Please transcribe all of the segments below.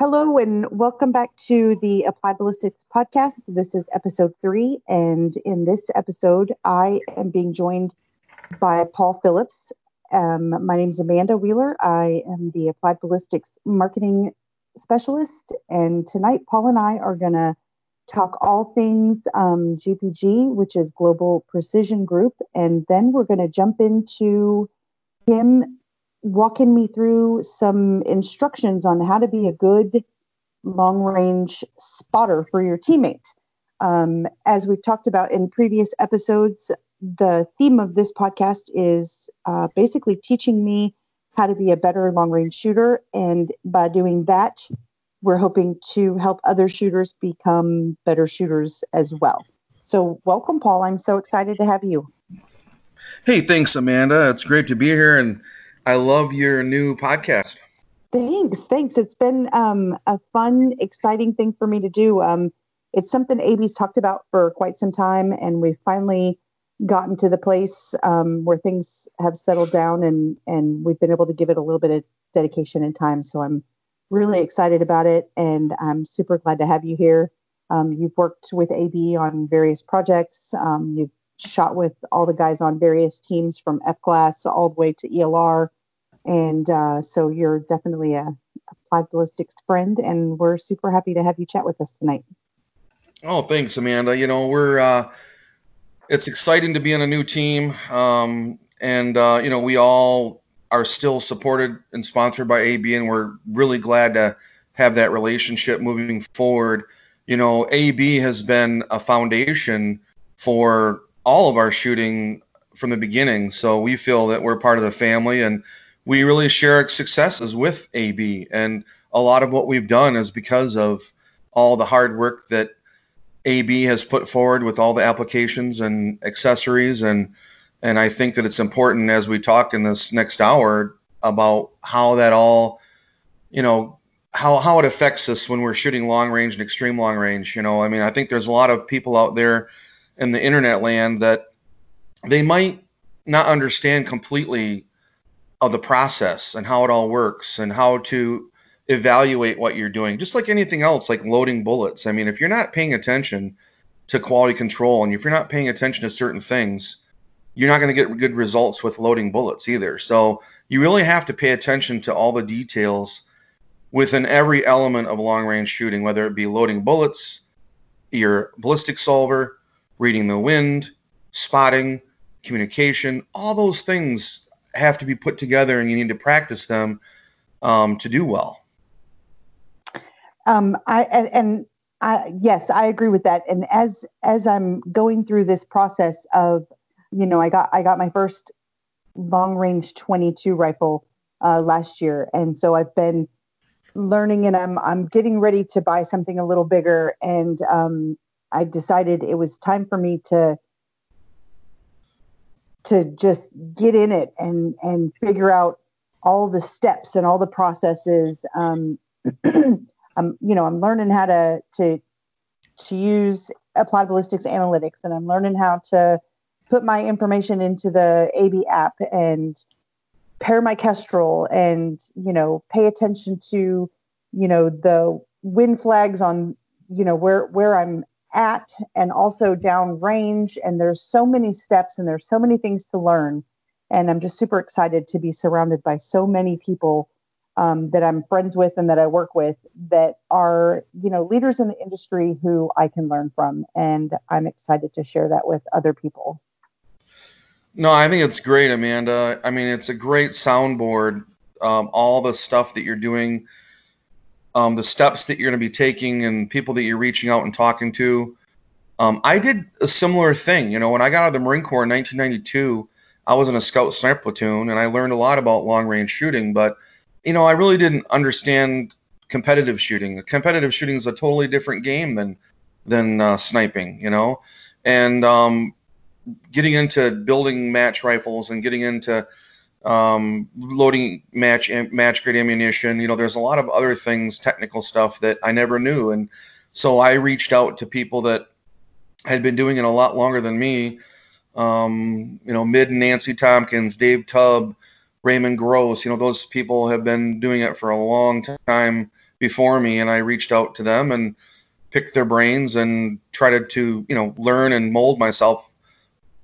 Hello, and welcome back to the Applied Ballistics podcast. This is episode three, and in this episode, I am being joined by Paul Phillips. Um, my name is Amanda Wheeler. I am the Applied Ballistics marketing specialist, and tonight, Paul and I are going to talk all things um, GPG, which is Global Precision Group, and then we're going to jump into him walking me through some instructions on how to be a good long range spotter for your teammate. Um, as we've talked about in previous episodes, the theme of this podcast is uh, basically teaching me how to be a better long range shooter. And by doing that, we're hoping to help other shooters become better shooters as well. So, welcome, Paul. I'm so excited to have you. Hey, thanks, Amanda. It's great to be here. And I love your new podcast. Thanks, thanks. It's been um, a fun, exciting thing for me to do. Um, it's something AB's talked about for quite some time, and we've finally gotten to the place um, where things have settled down, and and we've been able to give it a little bit of dedication and time. So I'm really excited about it, and I'm super glad to have you here. Um, you've worked with AB on various projects. Um, you've shot with all the guys on various teams from F class all the way to ELR. And uh, so you're definitely a applied ballistics friend, and we're super happy to have you chat with us tonight. Oh, thanks, Amanda. You know, we're uh, it's exciting to be on a new team, um, and uh, you know, we all are still supported and sponsored by AB, and we're really glad to have that relationship moving forward. You know, AB has been a foundation for all of our shooting from the beginning, so we feel that we're part of the family and we really share successes with AB. And a lot of what we've done is because of all the hard work that AB has put forward with all the applications and accessories. And, and I think that it's important as we talk in this next hour about how that all, you know, how, how it affects us when we're shooting long range and extreme long range. You know, I mean, I think there's a lot of people out there in the internet land that they might not understand completely of the process and how it all works and how to evaluate what you're doing just like anything else like loading bullets. I mean if you're not paying attention to quality control and if you're not paying attention to certain things you're not going to get good results with loading bullets either. So you really have to pay attention to all the details within every element of long range shooting whether it be loading bullets your ballistic solver reading the wind spotting communication all those things have to be put together and you need to practice them um, to do well. Um, I and, and I, yes, I agree with that. And as as I'm going through this process of, you know, I got I got my first long range 22 rifle uh, last year, and so I've been learning, and I'm I'm getting ready to buy something a little bigger, and um, I decided it was time for me to to just get in it and and figure out all the steps and all the processes. Um, I'm you know I'm learning how to to to use applied ballistics analytics, and I'm learning how to put my information into the AB app and pair my kestrel and you know pay attention to you know the wind flags on you know where where I'm at and also down range. And there's so many steps and there's so many things to learn. And I'm just super excited to be surrounded by so many people um, that I'm friends with and that I work with that are, you know, leaders in the industry who I can learn from. And I'm excited to share that with other people. No, I think it's great, Amanda. I mean, it's a great soundboard. Um, all the stuff that you're doing um, the steps that you're going to be taking and people that you're reaching out and talking to. Um, I did a similar thing. You know, when I got out of the Marine Corps in 1992, I was in a scout sniper platoon and I learned a lot about long range shooting, but, you know, I really didn't understand competitive shooting. Competitive shooting is a totally different game than, than uh, sniping, you know, and um, getting into building match rifles and getting into um, loading match match grade ammunition. You know, there's a lot of other things, technical stuff that I never knew, and so I reached out to people that had been doing it a lot longer than me. Um, you know, Mid Nancy Tompkins, Dave Tubb, Raymond Gross. You know, those people have been doing it for a long time before me, and I reached out to them and picked their brains and tried to you know learn and mold myself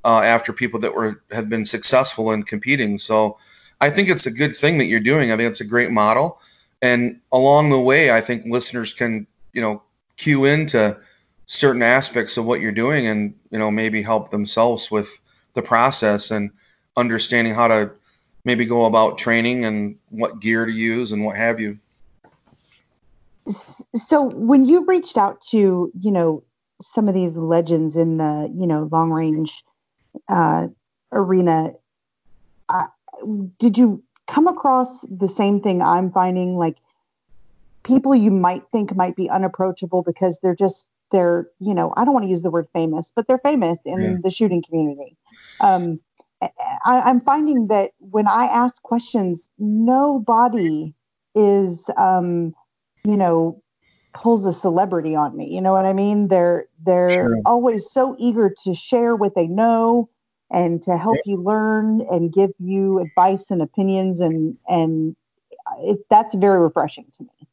uh, after people that were have been successful in competing. So I think it's a good thing that you're doing. I think it's a great model, and along the way, I think listeners can you know cue into certain aspects of what you're doing and you know maybe help themselves with the process and understanding how to maybe go about training and what gear to use and what have you so when you reached out to you know some of these legends in the you know long range uh, arena uh, did you come across the same thing i'm finding like people you might think might be unapproachable because they're just they're you know i don't want to use the word famous but they're famous in yeah. the shooting community um, I, am finding that when i ask questions nobody is um, you know pulls a celebrity on me you know what i mean they're they're sure. always so eager to share what they know and to help yeah. you learn and give you advice and opinions and and it, that's very refreshing to me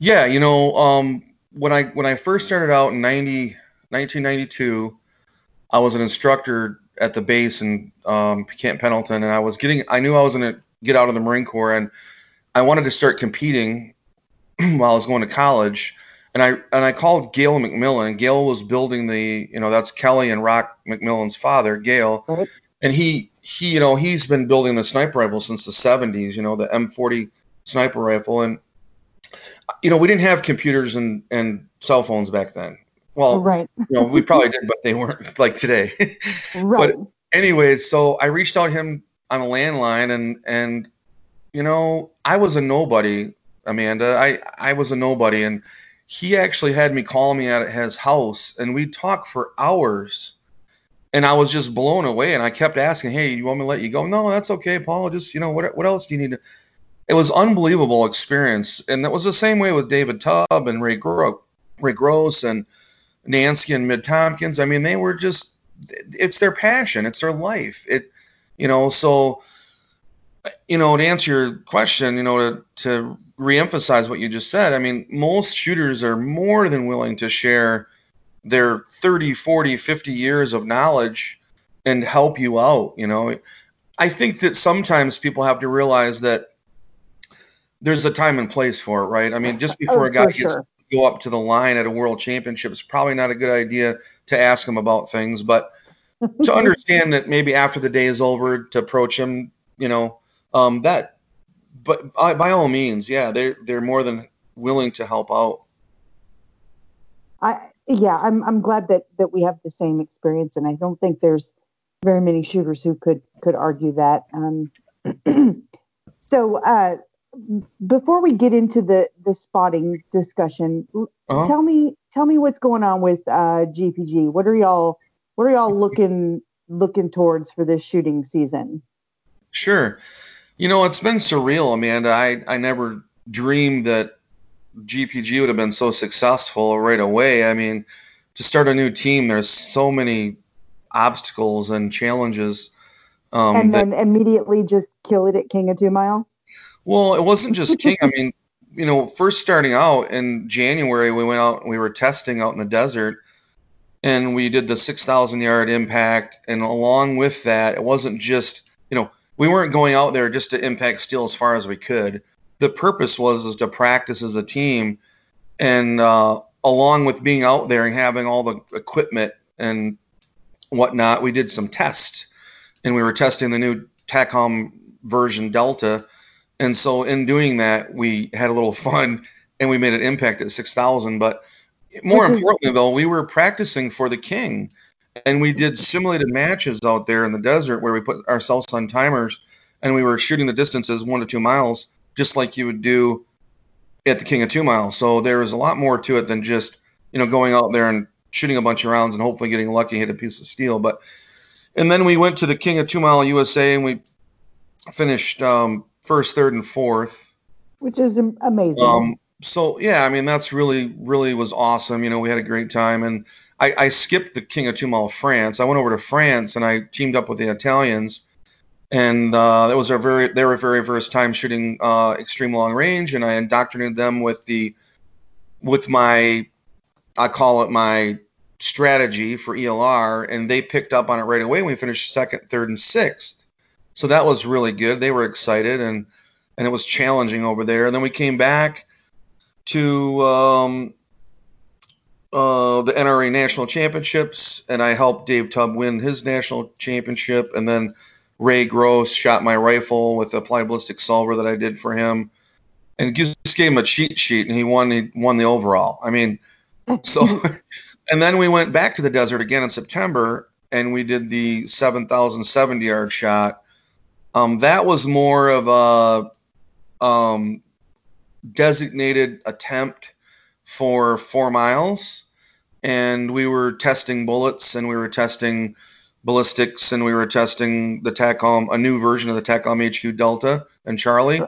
yeah you know um, when i when i first started out in 90 1992 i was an instructor at the base in um, camp pendleton and i was getting i knew i was going to get out of the marine corps and i wanted to start competing while I was going to college, and I and I called Gale McMillan. Gale was building the, you know, that's Kelly and Rock McMillan's father, Gale, right. and he he you know he's been building the sniper rifle since the 70s. You know, the M40 sniper rifle, and you know we didn't have computers and and cell phones back then. Well, right. you know, we probably did, but they weren't like today. right. But anyways, so I reached out to him on a landline, and and you know I was a nobody Amanda. I I was a nobody, and he actually had me call me at his house, and we talked for hours. And I was just blown away, and I kept asking, "Hey, you want me to let you go?" No, that's okay, Paul. Just you know, what what else do you need to? It was unbelievable experience, and that was the same way with David Tubb and Ray Gro- Ray Gross and Nancy and Mid Tompkins. I mean, they were just it's their passion, it's their life. It you know, so you know, to answer your question, you know, to to reemphasize what you just said. I mean, most shooters are more than willing to share their 30, 40, 50 years of knowledge and help you out, you know. I think that sometimes people have to realize that there's a time and place for it, right? I mean, just before oh, a guy gets sure. to go up to the line at a world championship, it's probably not a good idea to ask him about things, but to understand that maybe after the day is over, to approach him, you know, um, that but by, by all means, yeah, they're they're more than willing to help out. I yeah, I'm I'm glad that that we have the same experience, and I don't think there's very many shooters who could could argue that. Um, so uh, before we get into the the spotting discussion, uh-huh. tell me tell me what's going on with uh, GPG. What are y'all what are y'all looking looking towards for this shooting season? Sure. You know, it's been surreal, Amanda. I, I never dreamed that GPG would have been so successful right away. I mean, to start a new team, there's so many obstacles and challenges. Um, and then that, immediately just kill it at King of Two Mile? Well, it wasn't just King. I mean, you know, first starting out in January, we went out and we were testing out in the desert and we did the 6,000 yard impact. And along with that, it wasn't just, you know, we weren't going out there just to impact steel as far as we could. The purpose was is to practice as a team, and uh, along with being out there and having all the equipment and whatnot, we did some tests, and we were testing the new TACOM version Delta, and so in doing that, we had a little fun and we made an impact at six thousand. But more importantly, though, we were practicing for the King and we did simulated matches out there in the desert where we put ourselves on timers and we were shooting the distances one to two miles just like you would do at the king of two miles. So there was a lot more to it than just you know going out there and shooting a bunch of rounds and hopefully getting lucky hit a piece of steel. But and then we went to the king of two mile usa and we finished um, first third and fourth. Which is amazing. Um, so yeah i mean that's really really was awesome. You know we had a great time and I, I skipped the King of Two France. I went over to France and I teamed up with the Italians, and uh, that was our very their very first time shooting uh, extreme long range, and I indoctrinated them with the with my I call it my strategy for ELR, and they picked up on it right away. We finished second, third, and sixth, so that was really good. They were excited, and and it was challenging over there. And then we came back to um, uh, the NRA National Championships, and I helped Dave Tubb win his national championship, and then Ray Gross shot my rifle with a applied ballistic solver that I did for him, and just gave him a cheat sheet, and he won. He won the overall. I mean, so, and then we went back to the desert again in September, and we did the seven thousand seventy yard shot. Um, that was more of a um, designated attempt for four miles, and we were testing bullets, and we were testing ballistics, and we were testing the TACOM, a new version of the TACOM HQ Delta and Charlie.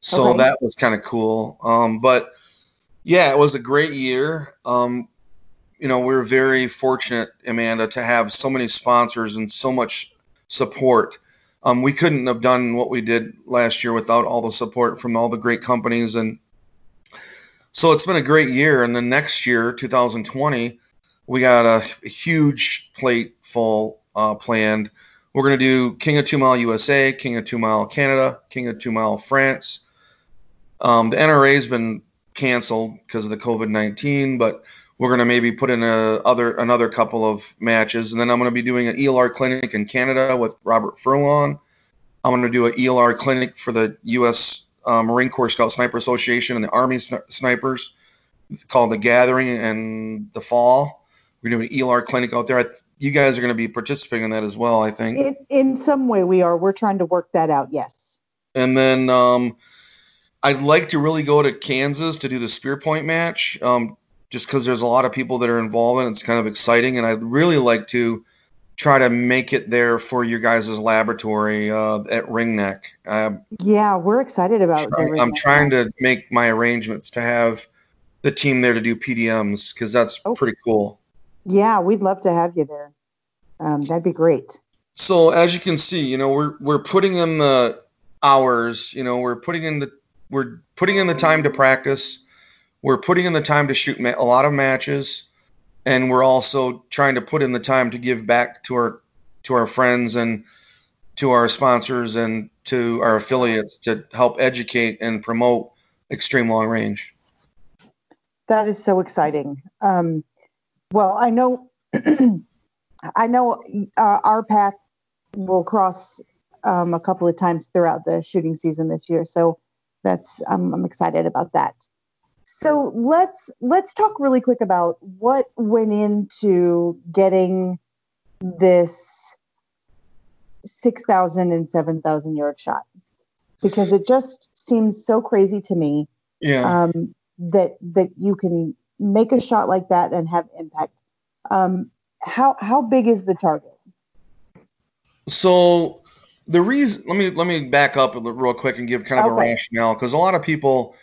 So okay. that was kind of cool. Um, but yeah, it was a great year. Um, you know, we we're very fortunate, Amanda, to have so many sponsors and so much support. Um, we couldn't have done what we did last year without all the support from all the great companies. And so it's been a great year. And then next year, 2020, we got a, huge plate full uh, planned. We're going to do King of Two Mile USA, King of Two Mile Canada, King of Two Mile France. Um, the NRA has been canceled because of the COVID 19, but we're going to maybe put in a other another couple of matches, and then I'm going to be doing an ELR clinic in Canada with Robert Furlong. I'm going to do an ELR clinic for the U.S. Uh, Marine Corps Scout Sniper Association and the Army Sni- Snipers called the Gathering in the fall. We're doing an ELR clinic out there. I, you guys are going to be participating in that as well, I think. In, in some way, we are. We're trying to work that out. Yes. And then um, I'd like to really go to Kansas to do the spear point match, um, just because there's a lot of people that are involved and it's kind of exciting. And I'd really like to try to make it there for your guys' laboratory uh, at Ringneck. Uh, yeah, we're excited about. it. I'm trying to make my arrangements to have the team there to do PDMs because that's oh. pretty cool. Yeah, we'd love to have you there. Um, that'd be great. So as you can see, you know, we're we're putting in the hours. You know, we're putting in the we're putting in the time to practice. We're putting in the time to shoot ma- a lot of matches, and we're also trying to put in the time to give back to our to our friends and to our sponsors and to our affiliates to help educate and promote extreme long range. That is so exciting. Um, well, I know, I know uh, our path will cross um, a couple of times throughout the shooting season this year. So that's I'm, I'm excited about that. So let's let's talk really quick about what went into getting this 6,000 and 7,000 yard shot because it just seems so crazy to me yeah. um, that that you can make a shot like that and have impact. Um, how how big is the target? So the reason let me let me back up real quick and give kind of okay. a rationale because a lot of people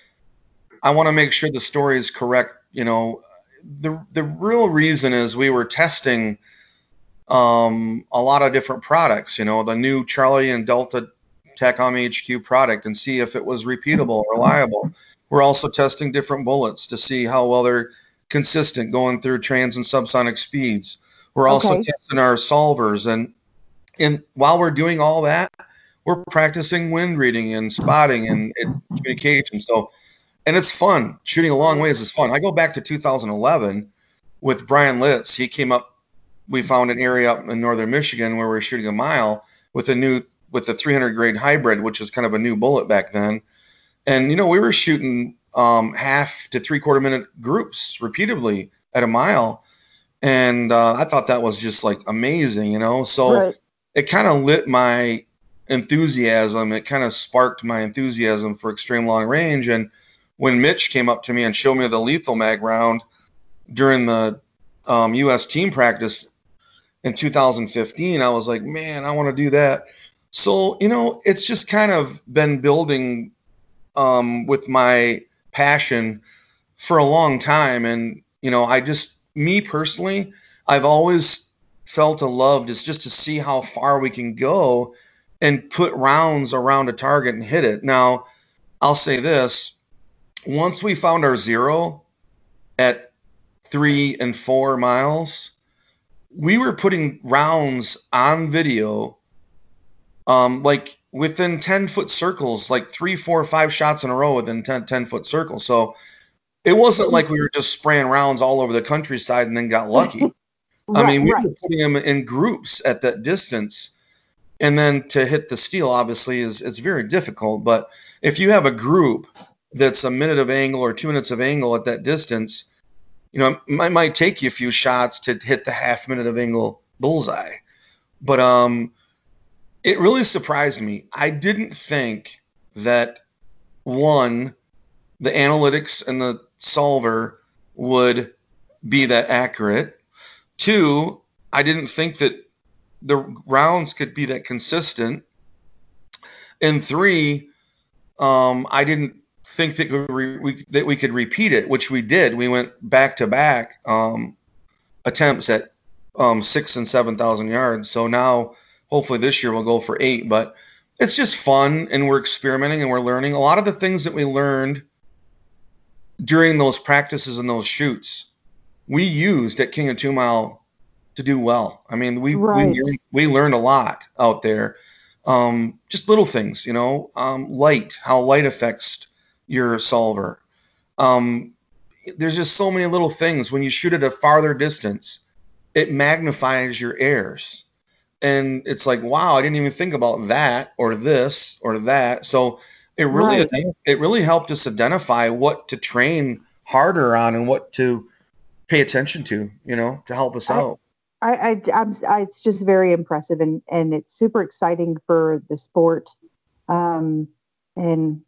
I want to make sure the story is correct. You know, the the real reason is we were testing um, a lot of different products. You know, the new Charlie and Delta TACOM HQ product and see if it was repeatable, reliable. We're also testing different bullets to see how well they're consistent going through trans and subsonic speeds. We're also okay. testing our solvers and and while we're doing all that, we're practicing wind reading and spotting and, and communication. So and it's fun. Shooting a long ways is fun. I go back to 2011 with Brian Litz. He came up. We found an area up in northern Michigan where we are shooting a mile with a new with a 300 grain hybrid, which is kind of a new bullet back then. And you know, we were shooting um, half to three quarter minute groups repeatedly at a mile, and uh, I thought that was just like amazing. You know, so right. it kind of lit my enthusiasm. It kind of sparked my enthusiasm for extreme long range. And when Mitch came up to me and showed me the lethal mag round during the um, U.S. team practice in 2015, I was like, man, I want to do that. So you know, it's just kind of been building um, with my passion for a long time. And, you know, I just, me personally, I've always felt a love just, just to see how far we can go and put rounds around a target and hit it. Now, I'll say this once we found our zero at three and four miles, we were putting rounds on video, um, like within 10 foot circles, like three, four, five shots in a row within 10, 10 foot circles. So it wasn't like we were just spraying rounds all over the countryside and then got lucky. right, I mean, we right. were putting them in groups at that distance. And then to hit the steel, obviously, is it's very difficult. But if you have a group that's a minute of angle or two minutes of angle at that distance, you know, it might take you a few shots to hit the half minute of angle bullseye. But um, it really surprised me. I didn't think that one, the analytics and the solver would be that accurate. Two, I didn't think that the rounds could be that consistent. And three, um, I didn't think that we, we, that we could repeat it, which we did. We went back to back um, attempts at um, six and seven thousand yards. So now, hopefully, this year we'll go for eight. But it's just fun, and we're experimenting and we're learning a lot of the things that we learned during those practices and those shoots. We used at King of Two Mile to do well. I mean, we right. we, we learned a lot out there. Um, just little things, you know, um, light, how light affects your solver. Um, there's just so many little things. When you shoot at a farther distance, it magnifies your errors. And it's like, wow, I didn't even think about that or this or that. So it really right. it really helped us identify what to train harder on and what to pay attention to, you know, to help us I, out. I, I, I'm, I, it's just very impressive and, and it's super exciting for the sport. Um, and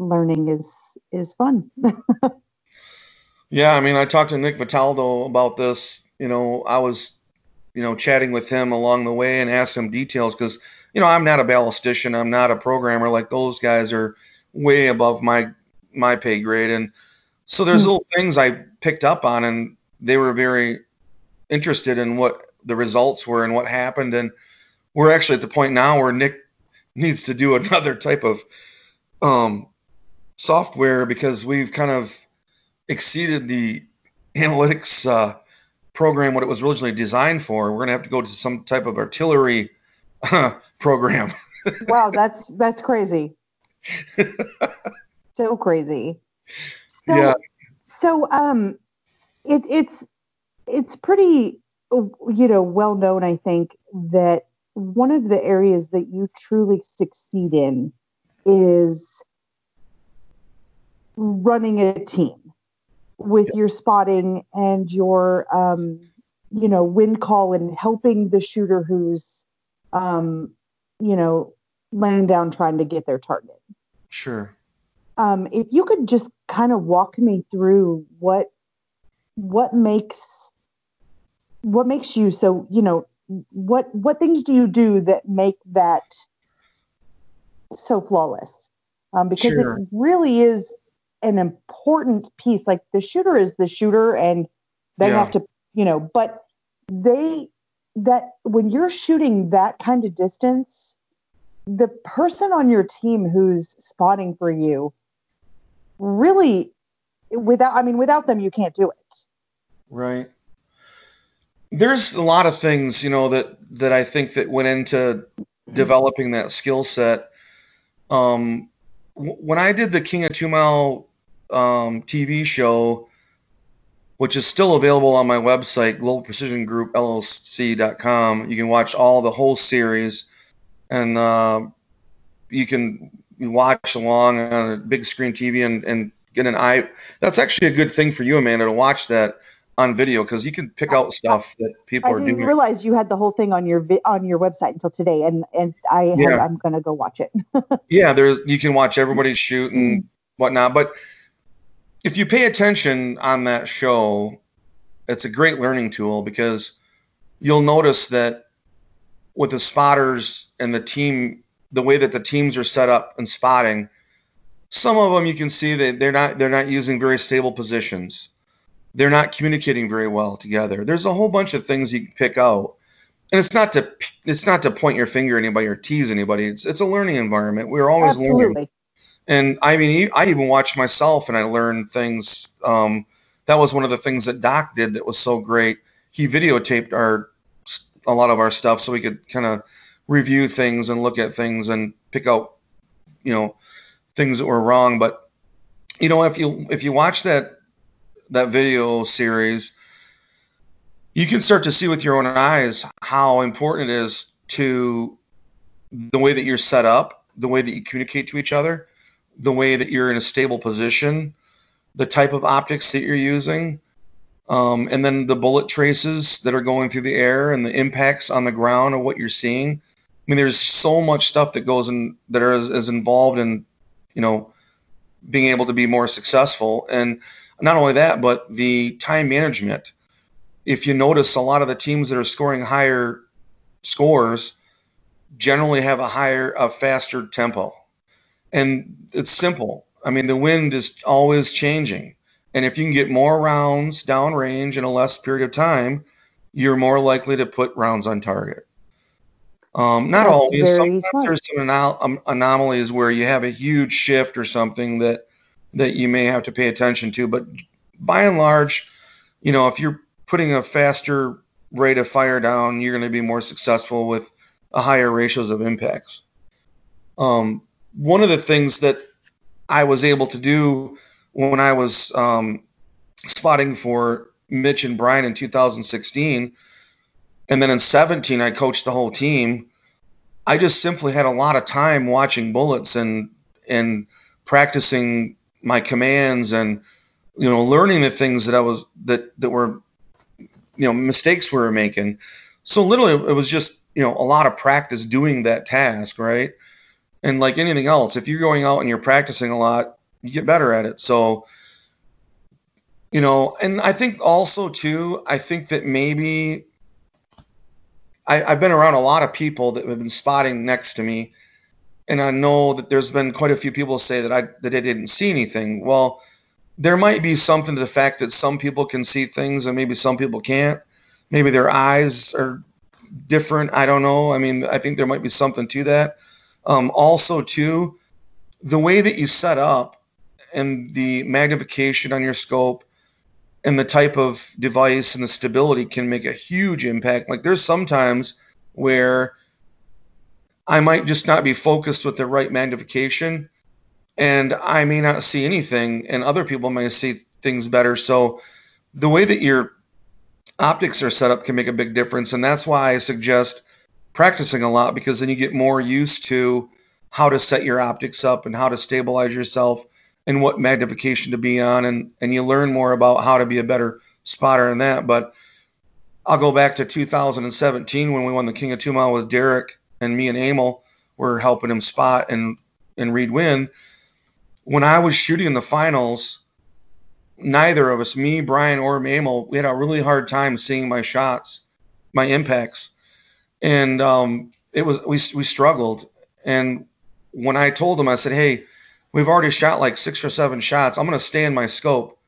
learning is is fun. yeah, I mean, I talked to Nick Vitalbo about this. You know, I was, you know, chatting with him along the way and asked him details because, you know, I'm not a ballistician, I'm not a programmer like those guys are way above my my pay grade, and so there's mm-hmm. little things I picked up on, and they were very interested in what the results were and what happened, and we're actually at the point now where Nick needs to do another type of um, software because we've kind of exceeded the analytics uh, program what it was originally designed for. We're going to have to go to some type of artillery uh, program. wow, that's that's crazy. so crazy. So, yeah. So um, it, it's it's pretty you know well known. I think that one of the areas that you truly succeed in is running a team with yeah. your spotting and your um, you know wind call and helping the shooter who's um, you know laying down trying to get their target sure um, if you could just kind of walk me through what what makes what makes you so you know what what things do you do that make that so flawless um, because sure. it really is an important piece. Like the shooter is the shooter, and they yeah. have to, you know, but they that when you're shooting that kind of distance, the person on your team who's spotting for you really without I mean without them you can't do it. Right. There's a lot of things, you know, that that I think that went into developing that skill set. Um, when I did the King of Two Mile um, TV show, which is still available on my website, Global Precision Group LLC.com. You can watch all the whole series, and uh, you can watch along on a big screen TV and, and get an eye. That's actually a good thing for you, Amanda, to watch that on video because you can pick out stuff that people I are doing. I didn't realize you had the whole thing on your vi- on your website until today, and and I yeah. have, I'm gonna go watch it. yeah, there's you can watch everybody shoot and whatnot, but if you pay attention on that show, it's a great learning tool because you'll notice that with the spotters and the team, the way that the teams are set up and spotting, some of them you can see that they're not they're not using very stable positions. They're not communicating very well together. There's a whole bunch of things you can pick out. and it's not to it's not to point your finger at anybody or tease anybody. It's it's a learning environment. We're always Absolutely. learning. And I mean, I even watched myself and I learned things. Um, that was one of the things that Doc did that was so great. He videotaped our a lot of our stuff so we could kind of review things and look at things and pick out, you know, things that were wrong. But you know, if you if you watch that that video series, you can start to see with your own eyes how important it is to the way that you're set up, the way that you communicate to each other, the way that you're in a stable position, the type of optics that you're using, um, and then the bullet traces that are going through the air and the impacts on the ground of what you're seeing. I mean, there's so much stuff that goes in that is, is involved in, you know, being able to be more successful. And not only that, but the time management if you notice, a lot of the teams that are scoring higher scores generally have a higher, a faster tempo. And it's simple. I mean, the wind is always changing. And if you can get more rounds downrange in a less period of time, you're more likely to put rounds on target. Um, not That's always. Sometimes smart. there's some anom- um, anomalies where you have a huge shift or something that that you may have to pay attention to. But by and large, you know, if you're putting a faster rate of fire down, you're going to be more successful with a higher ratios of impacts. Um, one of the things that I was able to do when I was um, spotting for Mitch and Brian in 2016, and then in 17 I coached the whole team. I just simply had a lot of time watching bullets and and practicing my commands and you know learning the things that I was that that were you know mistakes we were making. So literally, it was just you know a lot of practice doing that task, right? And like anything else, if you're going out and you're practicing a lot, you get better at it. So you know, and I think also too, I think that maybe I, have been around a lot of people that have been spotting next to me, and I know that there's been quite a few people say that I that I didn't see anything. Well, there might be something to the fact that some people can see things and maybe some people can't. Maybe their eyes are different. I don't know. I mean, I think there might be something to that. Um, also, too, the way that you set up and the magnification on your scope and the type of device and the stability can make a huge impact. Like there's sometimes where I might just not be focused with the right magnification and I may not see anything, and other people may see things better. So the way that your optics are set up can make a big difference, and that's why I suggest practicing a lot because then you get more used to how to set your optics up and how to stabilize yourself and what magnification to be on. And and you learn more about how to be a better spotter in that. But I'll go back to 2017 when we won the King of Two Mile with Derek and me and Emil were helping him spot and and read win. when I was shooting in the finals, neither of us, me, Brian, or Emil, we had a really hard time seeing my shots, my impacts, and um, it was we we struggled. And when I told them, I said, "Hey, we've already shot like six or seven shots. I'm going to stay in my scope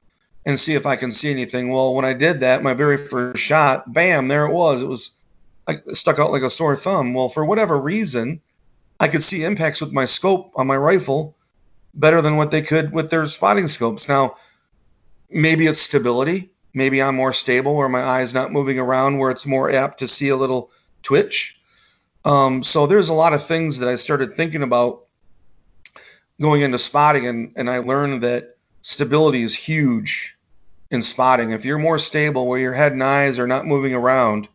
and see if I can see anything." Well, when I did that, my very first shot, bam, there it was. It was like stuck out like a sore thumb. Well, for whatever reason, I could see impacts with my scope on my rifle better than what they could with their spotting scopes. Now, maybe it's stability. Maybe I'm more stable where my eye's not moving around, where it's more apt to see a little twitch. Um, so there's a lot of things that I started thinking about going into spotting, and, and I learned that stability is huge in spotting. If you're more stable where your head and eyes are not moving around,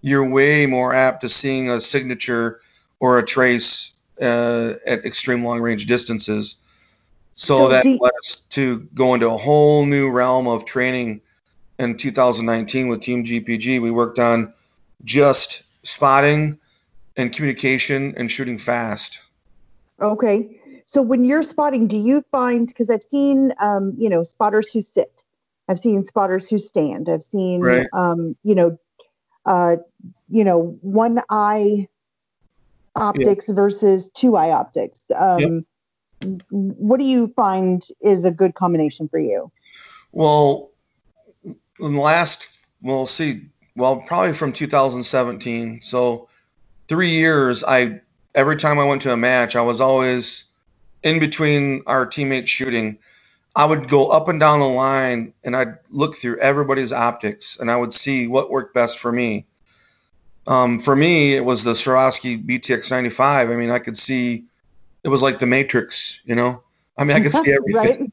you're way more apt to seeing a signature or a trace uh, at extreme long range distances so, so that you- led us to go into a whole new realm of training in 2019 with Team GPG. We worked on just spotting and communication and shooting fast. Okay. So when you're spotting, do you find because I've seen um, you know spotters who sit, I've seen spotters who stand, I've seen right. um, you know, uh, you know, one eye optics yeah. versus two eye optics. Um, what do you find is a good combination for you? Well, in the last, we'll see, well, probably from 2017. So three years. I every time I went to a match, I was always in between our teammates shooting. I would go up and down the line and I'd look through everybody's optics and I would see what worked best for me. Um, for me, it was the Swarovski BTX 95. I mean, I could see it was like the Matrix, you know? I mean, I could see everything.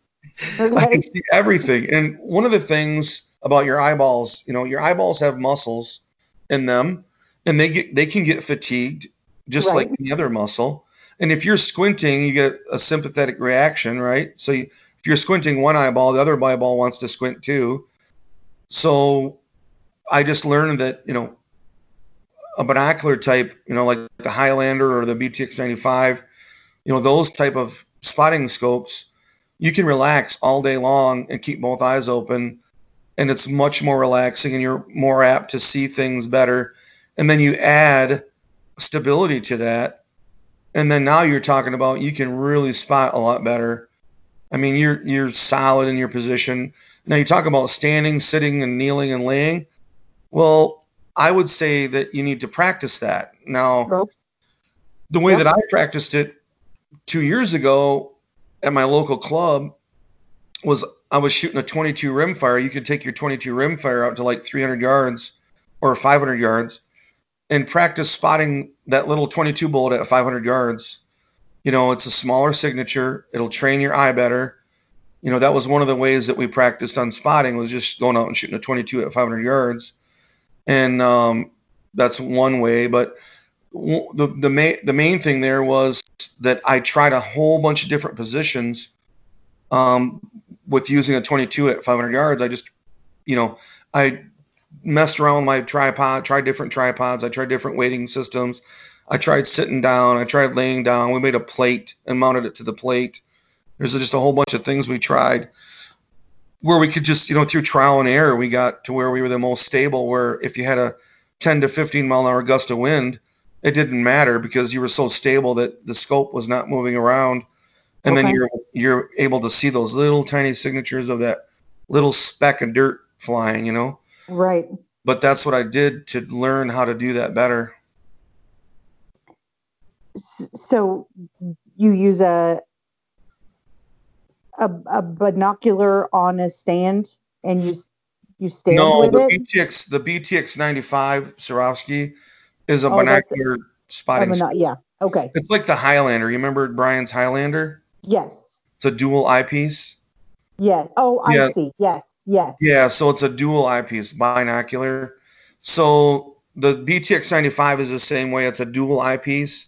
right? I could see everything. And one of the things about your eyeballs, you know, your eyeballs have muscles in them and they get they can get fatigued just right. like any other muscle. And if you're squinting, you get a sympathetic reaction, right? So you, if you're squinting one eyeball, the other eyeball wants to squint too. So I just learned that, you know, a binocular type, you know, like the Highlander or the BTX 95, you know, those type of spotting scopes, you can relax all day long and keep both eyes open. And it's much more relaxing and you're more apt to see things better. And then you add stability to that. And then now you're talking about you can really spot a lot better. I mean you're you're solid in your position. Now you talk about standing sitting and kneeling and laying. Well i would say that you need to practice that. Now the way that i practiced it two years ago at my local club was i was shooting a 22 rimfire you could take your 22 rimfire out to like 300 yards or 500 yards and practice spotting that little 22 bullet at 500 yards. You know, it's a smaller signature. It'll train your eye better. You know, that was one of the ways that we practiced on spotting was just going out and shooting a 22 at 500 yards. And um, that's one way. But the the main the main thing there was that I tried a whole bunch of different positions um, with using a 22 at 500 yards. I just, you know, I messed around with my tripod, tried different tripods. I tried different weighting systems. I tried sitting down. I tried laying down. We made a plate and mounted it to the plate. There's just a whole bunch of things we tried where we could just, you know, through trial and error, we got to where we were the most stable. Where if you had a 10 to 15 mile an hour gust of wind, it didn't matter because you were so stable that the scope was not moving around. And okay. then you're you're able to see those little tiny signatures of that little speck of dirt flying, you know. Right. But that's what I did to learn how to do that better. So you use a a, a binocular on a stand and you you stand no, with the it? BTX the BTX 95 Swarovski is a oh, binocular spotting. Bino- yeah. Okay. It's like the Highlander. You remember Brian's Highlander? Yes. It's a dual eyepiece. Yes. Oh, I yeah. see. Yes. Yes. Yeah, so it's a dual eyepiece, binocular. So the BTX 95 is the same way. It's a dual eyepiece.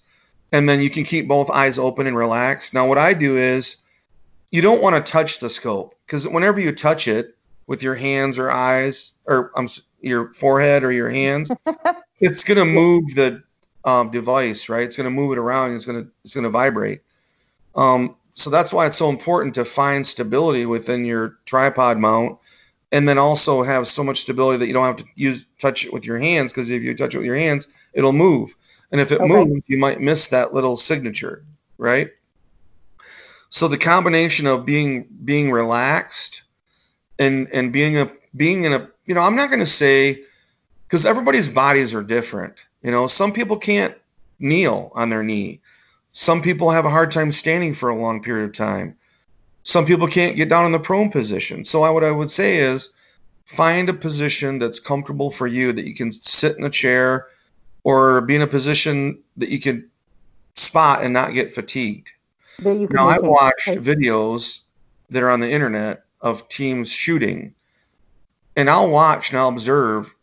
And then you can keep both eyes open and relaxed. Now, what I do is you don't want to touch the scope because whenever you touch it with your hands or eyes or um, your forehead or your hands, it's going to move the um, device, right? It's going to move it around. It's going to it's going to vibrate. Um, so that's why it's so important to find stability within your tripod mount and then also have so much stability that you don't have to use touch it with your hands because if you touch it with your hands, it'll move. And if it okay. moves, you might miss that little signature, right? So the combination of being being relaxed and and being a being in a you know, I'm not going to say cuz everybody's bodies are different. You know, some people can't kneel on their knee. Some people have a hard time standing for a long period of time some people can't get down in the prone position. So I, what I would say is find a position that's comfortable for you that you can sit in a chair or be in a position that you can spot and not get fatigued. now I've watched videos that are on the internet of teams shooting and I'll watch and I'll observe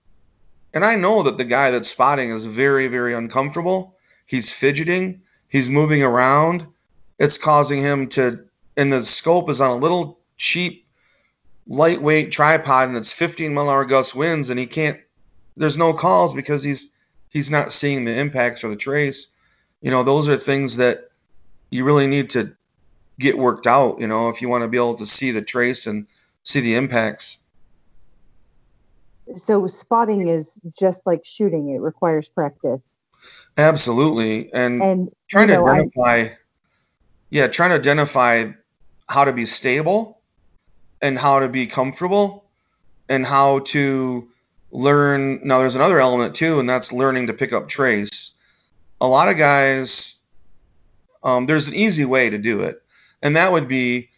and I know that the guy that's spotting is very, very uncomfortable. He's fidgeting, he's moving around. It's causing him to and the scope is on a little cheap, lightweight tripod, and it's 15 mile an hour gust winds, and he can't. There's no calls because he's he's not seeing the impacts or the trace. You know, those are things that you really need to get worked out. You know, if you want to be able to see the trace and see the impacts. So spotting is just like shooting; it requires practice. Absolutely, and, and trying to know, identify. I, yeah, trying to identify how to be stable and how to be comfortable and how to learn. Now, there's another element too, and that's learning to pick up trace. A lot of guys, um, there's an easy way to do it, and that would be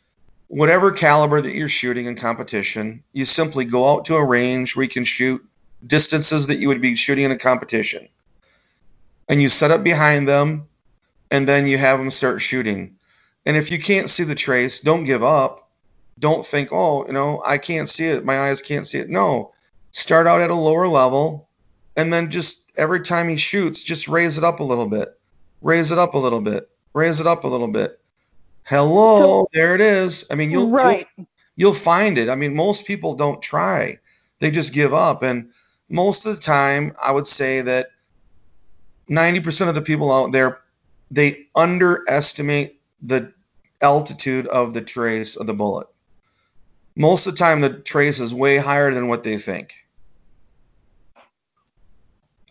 whatever caliber that you're shooting in competition, you simply go out to a range where you can shoot distances that you would be shooting in a competition. And you set up behind them, and then you have them start shooting. And if you can't see the trace, don't give up. Don't think, oh, you know, I can't see it. My eyes can't see it. No, start out at a lower level, and then just every time he shoots, just raise it up a little bit, raise it up a little bit, raise it up a little bit. Hello, so, there it is. I mean, you'll, right. you'll you'll find it. I mean, most people don't try; they just give up. And most of the time, I would say that ninety percent of the people out there they underestimate the altitude of the trace of the bullet. Most of the time, the trace is way higher than what they think.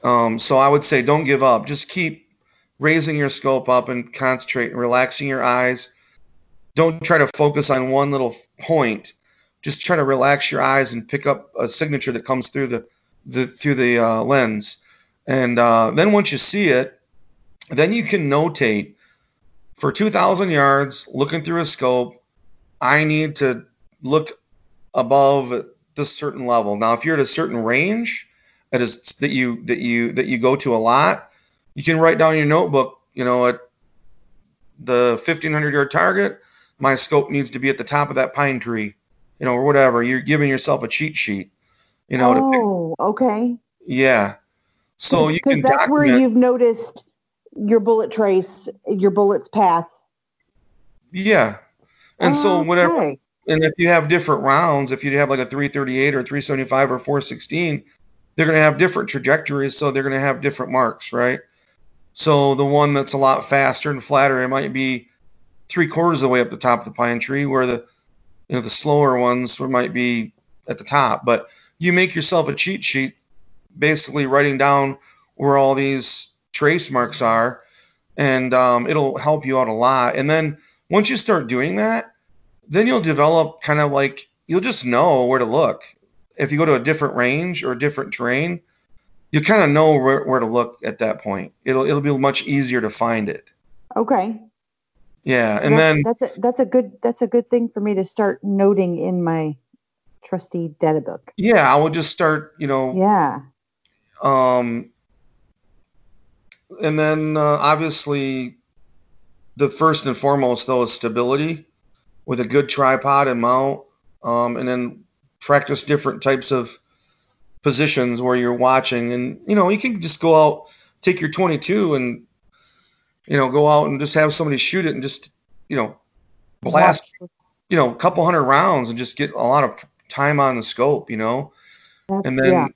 Um, so I would say don't give up. Just keep raising your scope up and concentrate and relaxing your eyes. Don't try to focus on one little point. Just try to relax your eyes and pick up a signature that comes through the, the through the uh, lens. And uh, then once you see it, then you can notate for 2,000 yards, looking through a scope, I need to look above this certain level. Now, if you're at a certain range that is that you that you that you go to a lot, you can write down your notebook. You know, at the 1,500 yard target, my scope needs to be at the top of that pine tree. You know, or whatever. You're giving yourself a cheat sheet. You know. Oh, okay. Yeah. So you can. That's document, where you've noticed your bullet trace, your bullet's path. Yeah. And so whatever and if you have different rounds, if you have like a 338 or 375 or 416, they're going to have different trajectories, so they're going to have different marks, right? So the one that's a lot faster and flatter, it might be three quarters of the way up the top of the pine tree, where the you know the slower ones might be at the top. But you make yourself a cheat sheet, basically writing down where all these trace marks are, and um, it'll help you out a lot. And then once you start doing that, then you'll develop kind of like you'll just know where to look. If you go to a different range or a different terrain, you kind of know where, where to look at that point. It'll it'll be much easier to find it. Okay. Yeah, and then that's a that's a good that's a good thing for me to start noting in my trusty data book. Yeah, I will just start, you know. Yeah. Um, and then uh, obviously, the first and foremost though is stability, with a good tripod and mount, um, and then practice different types of positions where you're watching, and you know you can just go out, take your 22, and you know go out and just have somebody shoot it and just you know blast, you know, a couple hundred rounds and just get a lot of time on the scope, you know, That's, and then. Yeah.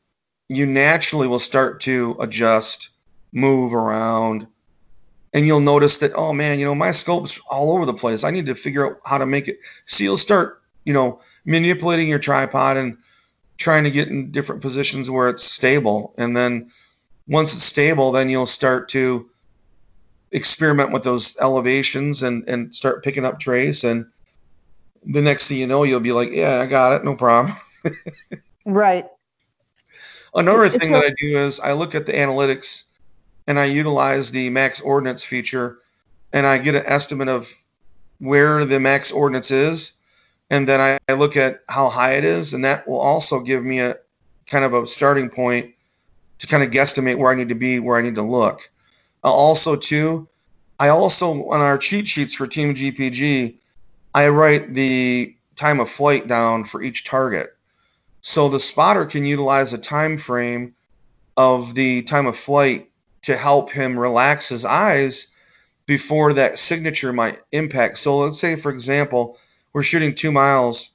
You naturally will start to adjust move around and you'll notice that oh man you know my scope's all over the place. I need to figure out how to make it. So you'll start you know manipulating your tripod and trying to get in different positions where it's stable. And then once it's stable then you'll start to experiment with those elevations and and start picking up trace. And the next thing you know you'll be like yeah i got it. No problem. Right another thing that i do is i look at the analytics and I utilize the max ordinate feature and I get an estimate of where the max ordinate is. And then I, I look at how high it is, and that will also give me a kind of a starting point to kind of guesstimate where I need to be, where I need to look. Uh, also, too, I also on our cheat sheets for Team GPG, I write the time of flight down for each target. So the spotter can utilize a time frame of the time of flight to help him relax his eyes before that signature might impact. So let's say, for example, we're shooting two miles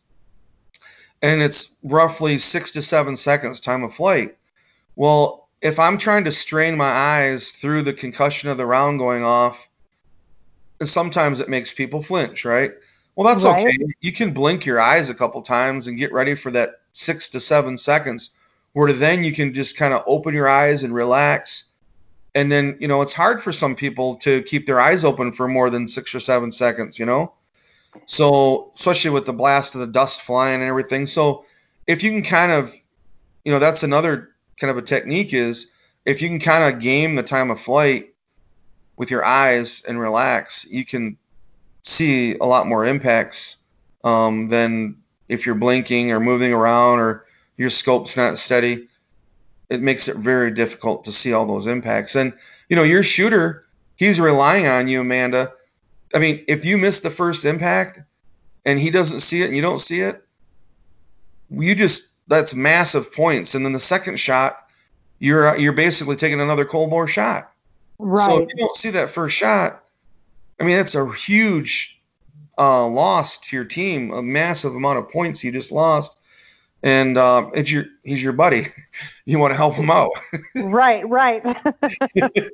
and it's roughly six to seven seconds time of flight. Well, if I'm trying to strain my eyes through the concussion of the round going off, and sometimes it makes people flinch, right? Well, that's right. okay. You can blink your eyes a couple times and get ready for that six to seven seconds, where then you can just kind of open your eyes and relax. And then you know it's hard for some people to keep their eyes open for more than six or seven seconds you know? So especially with the blast of the dust flying and everything. So if you can kind of you know, that's another kind of a technique is if you can kind of game the time of flight with your eyes and relax, you can see a lot more impacts um, than if you're blinking or moving around or your scope's not steady. It makes it very difficult to see all those impacts. And, you know, your shooter, he's relying on you, Amanda. I mean, if you miss the first impact and he doesn't see it and you don't see it, you just that's massive points. And then the second shot, you're you're basically taking another cold bore shot. Right. So if you don't see that first shot, I mean, it's a huge uh, loss to your team, a massive amount of points you just lost. And uh, it's your he's your buddy. You want to help him out. right, right.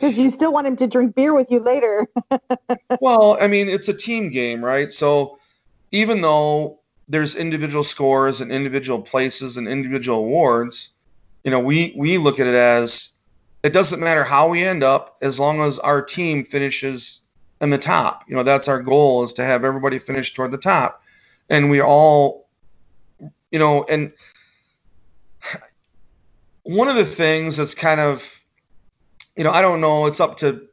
Because you still want him to drink beer with you later. well, I mean, it's a team game, right? So even though there's individual scores and individual places and individual awards, you know, we we look at it as it doesn't matter how we end up as long as our team finishes in the top. You know, that's our goal is to have everybody finish toward the top. And we all you know, and one of the things that's kind of you know, I don't know, it's up to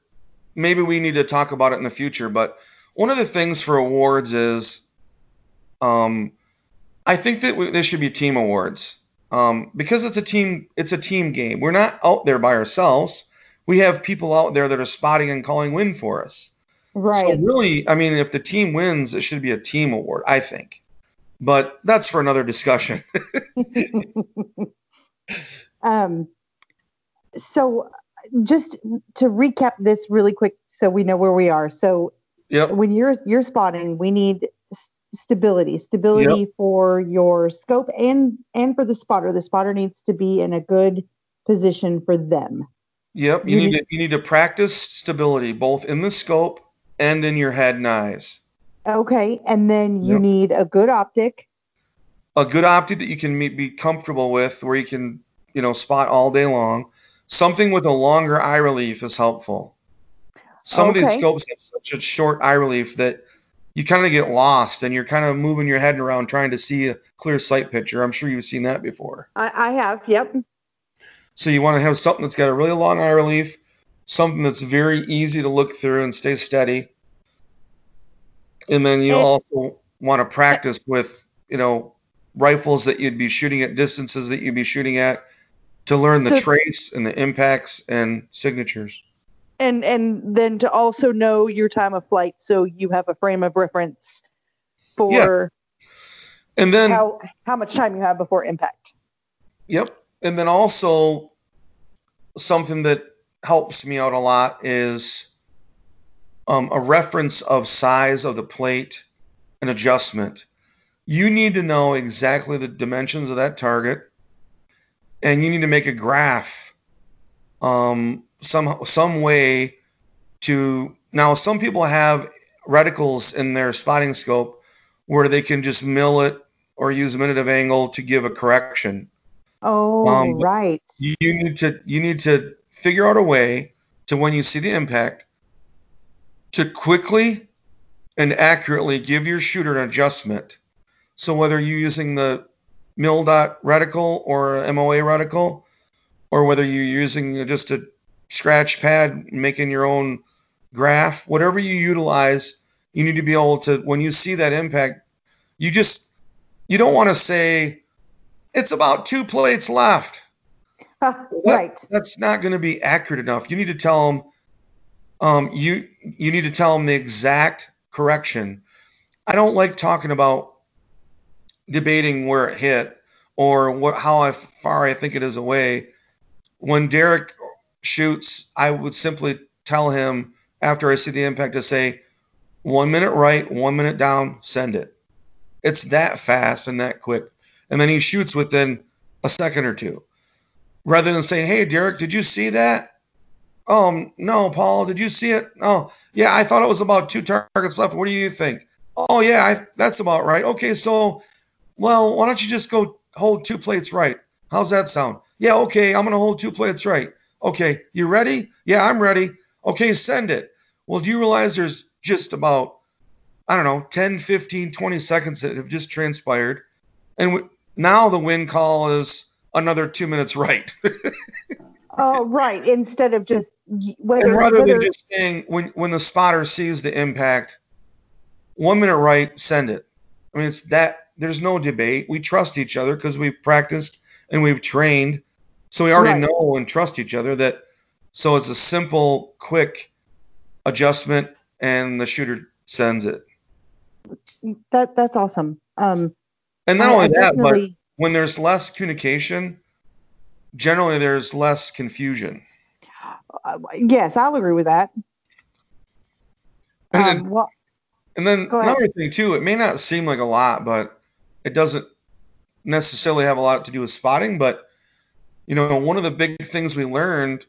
maybe we need to talk about it in the future, but one of the things for awards is um, I think that there should be team awards um, because it's a team. It's a team game. We're not out there by ourselves. We have people out there that are spotting and calling win for us. Right. So really, I mean, if the team wins, it should be a team award. I think, but that's for another discussion. um. So, just to recap this really quick, so we know where we are. So, yep. when you're you're spotting, we need stability stability yep. for your scope and and for the spotter the spotter needs to be in a good position for them yep you, you need, need to you need to practice stability both in the scope and in your head and eyes okay and then you yep. need a good optic a good optic that you can be comfortable with where you can you know spot all day long something with a longer eye relief is helpful some okay. of these scopes have such a short eye relief that you kind of get lost and you're kind of moving your head around trying to see a clear sight picture. I'm sure you've seen that before. I, I have, yep. So you want to have something that's got a really long eye relief, something that's very easy to look through and stay steady. And then you also want to practice with, you know, rifles that you'd be shooting at distances that you'd be shooting at to learn the so, trace and the impacts and signatures and and then to also know your time of flight so you have a frame of reference for yeah. and then how how much time you have before impact yep and then also something that helps me out a lot is um, a reference of size of the plate and adjustment you need to know exactly the dimensions of that target and you need to make a graph um, some some way to now some people have reticles in their spotting scope where they can just mil it or use a minute of angle to give a correction. Oh, um, right. You, you need to you need to figure out a way to when you see the impact to quickly and accurately give your shooter an adjustment. So whether you're using the mil dot reticle or MOA reticle, or whether you're using just a scratch pad, making your own graph, whatever you utilize, you need to be able to, when you see that impact, you just, you don't want to say, it's about two plates left. right. That's not going to be accurate enough. You need to tell them, um, you, you need to tell them the exact correction. I don't like talking about debating where it hit or what, how I, far I think it is away. When Derek shoots, I would simply tell him after I see the impact to say, one minute right, one minute down, send it. It's that fast and that quick. And then he shoots within a second or two. Rather than saying, hey, Derek, did you see that? Oh, no, Paul, did you see it? Oh, yeah, I thought it was about two targets left. What do you think? Oh, yeah, I, that's about right. Okay, so, well, why don't you just go hold two plates right? How's that sound? Yeah, okay, I'm to hold two plates right. Okay, you ready? Yeah, I'm ready. Okay, send it. Well, do you realize there's just about, I don't know, 10, 15, 20 seconds that have just transpired? And now the win call is another two minutes right. oh, right. Instead of just whether, and rather whether, than just saying when when the spotter sees the impact, one minute right, send it. I mean, it's that there's no debate. We trust each other because we've practiced and we've trained, so we already right. know and trust each other. That so it's a simple, quick adjustment, and the shooter sends it. That that's awesome. Um, and not I, only I that, but when there's less communication, generally there's less confusion. Uh, yes, I'll agree with that. And um, then, well, and then another thing too, it may not seem like a lot, but it doesn't necessarily have a lot to do with spotting. But you know, one of the big things we learned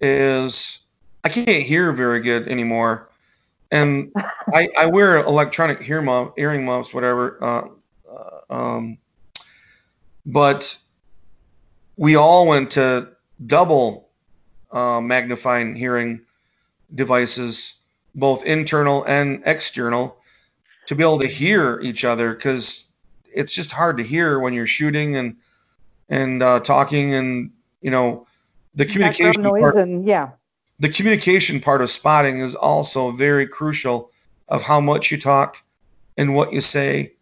is I can't hear very good anymore, and I, I wear electronic hear muff, hearing muffs, whatever. Uh, uh, um, but we all went to double uh, magnifying hearing devices, both internal and external, to be able to hear each other because it's just hard to hear when you're shooting and and uh, talking and you know the communication noise part, and yeah. the communication part of spotting is also very crucial of how much you talk and what you say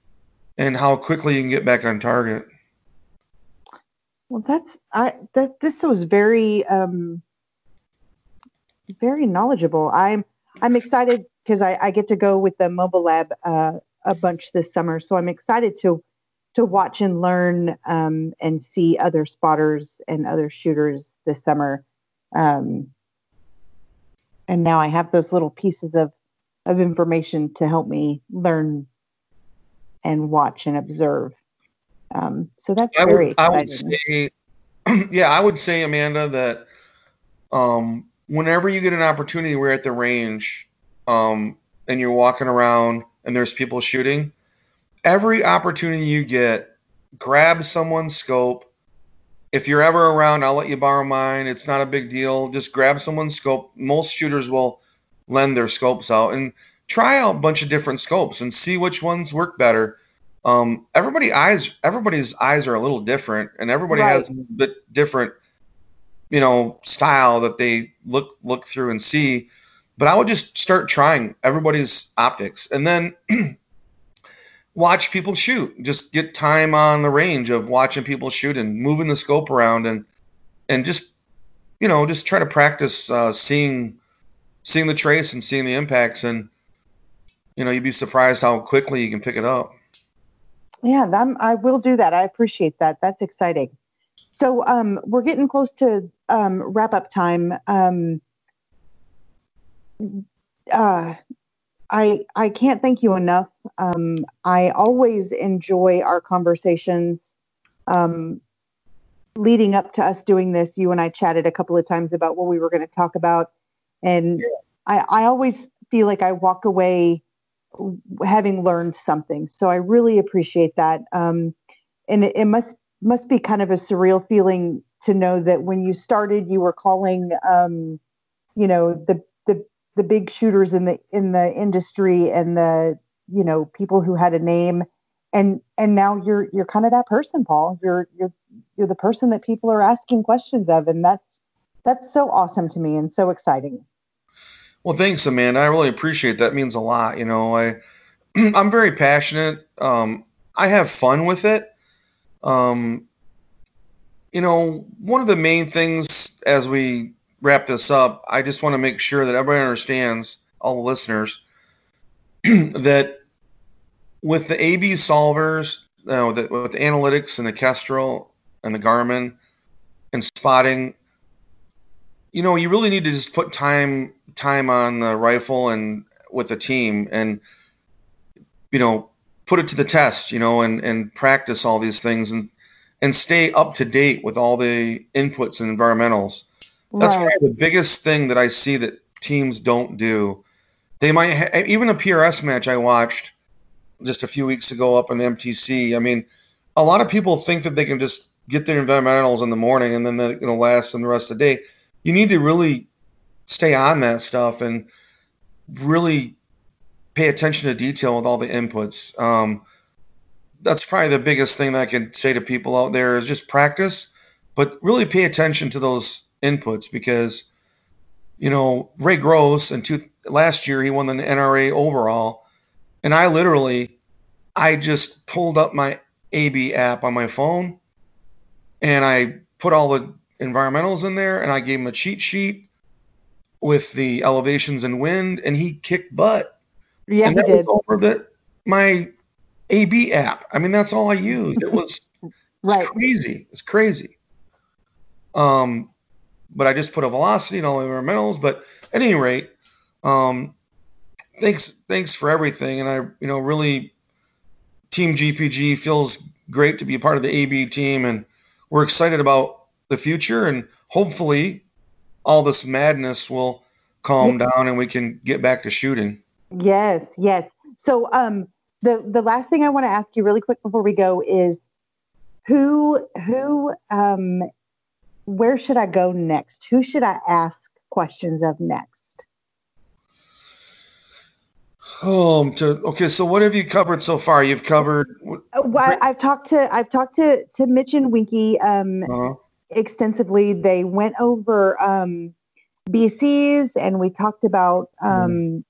and how quickly you can get back on target well, that's I that this was very um very knowledgeable. I'm I'm excited because I, I get to go with the mobile lab uh, a bunch this summer, so I'm excited to to watch and learn um, and see other spotters and other shooters this summer. Um, and now I have those little pieces of of information to help me learn and watch and observe. Um, so that's I very would. I would say, yeah, I would say, Amanda, that um, whenever you get an opportunity, we're at the range um, and you're walking around and there's people shooting, every opportunity you get, grab someone's scope. If you're ever around, I'll let you borrow mine. It's not a big deal. Just grab someone's scope. Most shooters will lend their scopes out and try out a bunch of different scopes and see which ones work better um, everybody eyes everybody's eyes are a little different and everybody right. has a bit different you know style that they look look through and see. But i would just start trying everybody's optics and then watch people shoot. Just get time on the range of watching people shoot and moving the scope around and and just you know just try to practice uh, seeing seeing the trace and seeing the impacts. And you know you'd be surprised how quickly you can pick it up yeah, I'm, I will do that. I appreciate that. That's exciting. So um, we're getting close to um, wrap up time. Um, uh, I I can't thank you enough. Um, I always enjoy our conversations. Um, leading up to us doing this, you and I chatted a couple of times about what we were going to talk about, and. I I always feel like I walk away having learned something. So I really appreciate that. Um, and it, it, must must be kind of a surreal feeling to know that when you started, you were calling, um, you know, the the the big shooters in the in the industry and the you know people who had a name, and and now you're you're kind of that person, Paul. You're you're you're the person that people are asking questions of, and that's that's so awesome to me and so exciting. Well, thanks, Amanda. I really appreciate that. It means a lot. You know, I I'm very passionate. Um, I have fun with it. Um, you know, one of the main things as we wrap this up, I just want to make sure that everybody understands, all the listeners, that with the AB solvers, you know, that with the analytics and the Kestrel and the Garmin and spotting, you know, you really need to just put time time on the rifle and with the team and you know put it to the test you know and and practice all these things and and stay up to date with all the inputs and environmentals. That's right. the biggest thing that i see that teams don't do. They might ha- even a prs match i watched just a few weeks ago up in mtc i mean a lot of people think that they can just get their environmentals in the morning and then they're going to last them the rest of the day. You need to really stay on that stuff and really pay attention to detail with all the inputs. Um, that's probably the biggest thing that I can say to people out there is just practice, but really pay attention to those inputs because, you know, Ray Gross and two last year he won the NRA overall, and I literally, I just pulled up my AB app on my phone, and I put all the environmentals in there, and I gave him a cheat sheet with the elevations and wind, and he kicked butt. Yeah, and he that did. was over the my AB app. I mean, that's all I used. It was Right. it's crazy. It's crazy. Um, but I just put a velocity and all the environmentals. But at any rate, um, thanks thanks for everything. And I, you know, really, Team GPG feels great to be a part of the AB team, and we're excited about the future. And hopefully, all this madness will calm down and we can get back to shooting. Yes, yes. So um the the last thing I want to ask you really quick before we go is who who um where should I go next? Who should I ask questions of next? Um. To okay. So what have you covered so far? You've covered. Uh, well, I've talked to I've talked to to Mitch and Winky um Uh, extensively. They went over um BCs and we talked about um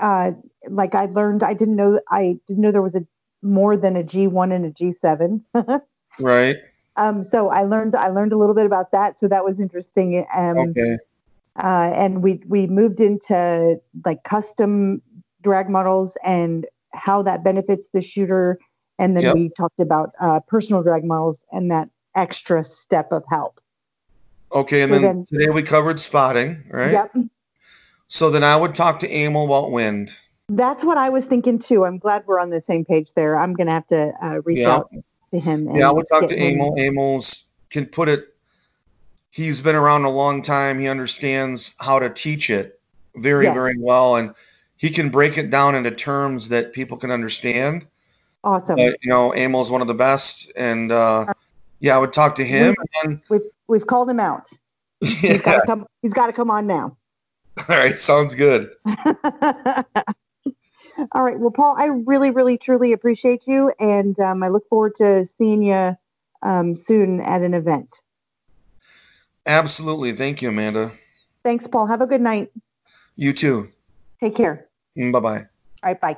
uh like I learned I didn't know I didn't know there was a more than a G1 and a G7. right. Um, so I learned I learned a little bit about that. So that was interesting. Um, Okay. uh, and we we moved into like custom drag models and how that benefits the shooter. And then Yep. we talked about uh, personal drag models and that extra step of help. Okay. And So then, then- today we covered spotting. Right. Yep, So then I would talk to Emil about wind. that's what I was thinking too. I'm glad we're on the same page there. I'm gonna have to uh, reach Yeah. out to him. And Yeah, I would talk to him- Emil. Emil's can put it. He's been around a long time. He understands how to teach it very, Yes. very well, and he can break it down into terms that people can understand. Awesome. But you know, Emil's one of the best, and uh, yeah, I would talk to him. And We've we've called him out. then, He's yeah, got to come. He's got to come on now. all right, sounds good. All right. Well, Paul, I really, really, truly appreciate you, and um, I look forward to seeing you um, soon at an event. Absolutely, thank you, Amanda. Thanks, Paul. Have a good night. You too. Take care. Bye bye. All right. Bye.